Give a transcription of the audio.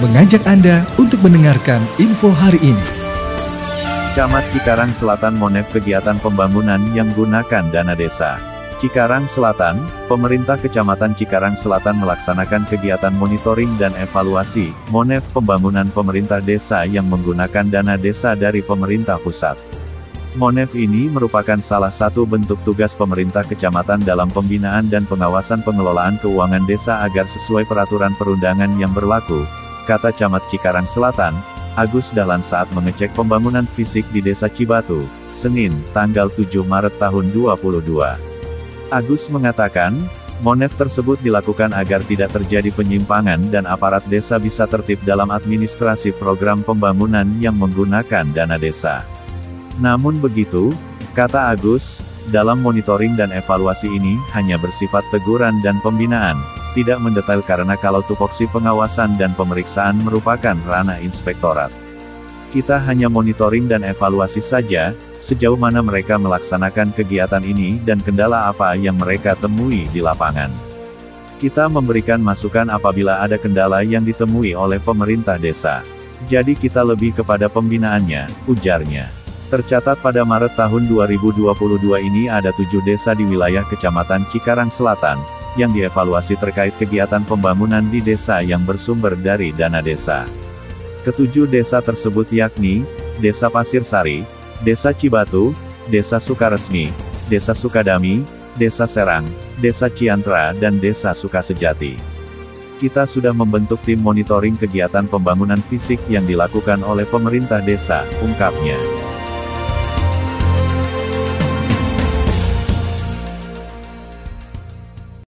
mengajak Anda untuk mendengarkan info hari ini. Camat Cikarang Selatan Monef kegiatan pembangunan yang gunakan dana desa. Cikarang Selatan, pemerintah Kecamatan Cikarang Selatan melaksanakan kegiatan monitoring dan evaluasi, Monef pembangunan pemerintah desa yang menggunakan dana desa dari pemerintah pusat. Monef ini merupakan salah satu bentuk tugas pemerintah kecamatan dalam pembinaan dan pengawasan pengelolaan keuangan desa agar sesuai peraturan perundangan yang berlaku, kata Camat Cikarang Selatan, Agus Dahlan saat mengecek pembangunan fisik di Desa Cibatu, Senin, tanggal 7 Maret tahun 2022. Agus mengatakan, Monef tersebut dilakukan agar tidak terjadi penyimpangan dan aparat desa bisa tertib dalam administrasi program pembangunan yang menggunakan dana desa. Namun begitu, kata Agus, dalam monitoring dan evaluasi ini hanya bersifat teguran dan pembinaan, tidak mendetail karena kalau tupoksi pengawasan dan pemeriksaan merupakan ranah inspektorat. Kita hanya monitoring dan evaluasi saja, sejauh mana mereka melaksanakan kegiatan ini dan kendala apa yang mereka temui di lapangan. Kita memberikan masukan apabila ada kendala yang ditemui oleh pemerintah desa. Jadi kita lebih kepada pembinaannya, ujarnya. Tercatat pada Maret tahun 2022 ini ada tujuh desa di wilayah Kecamatan Cikarang Selatan, yang dievaluasi terkait kegiatan pembangunan di desa yang bersumber dari dana desa. Ketujuh desa tersebut yakni, Desa Pasir Sari, Desa Cibatu, Desa Sukaresmi, Desa Sukadami, Desa Serang, Desa Ciantra dan Desa Sukasejati. Kita sudah membentuk tim monitoring kegiatan pembangunan fisik yang dilakukan oleh pemerintah desa, ungkapnya.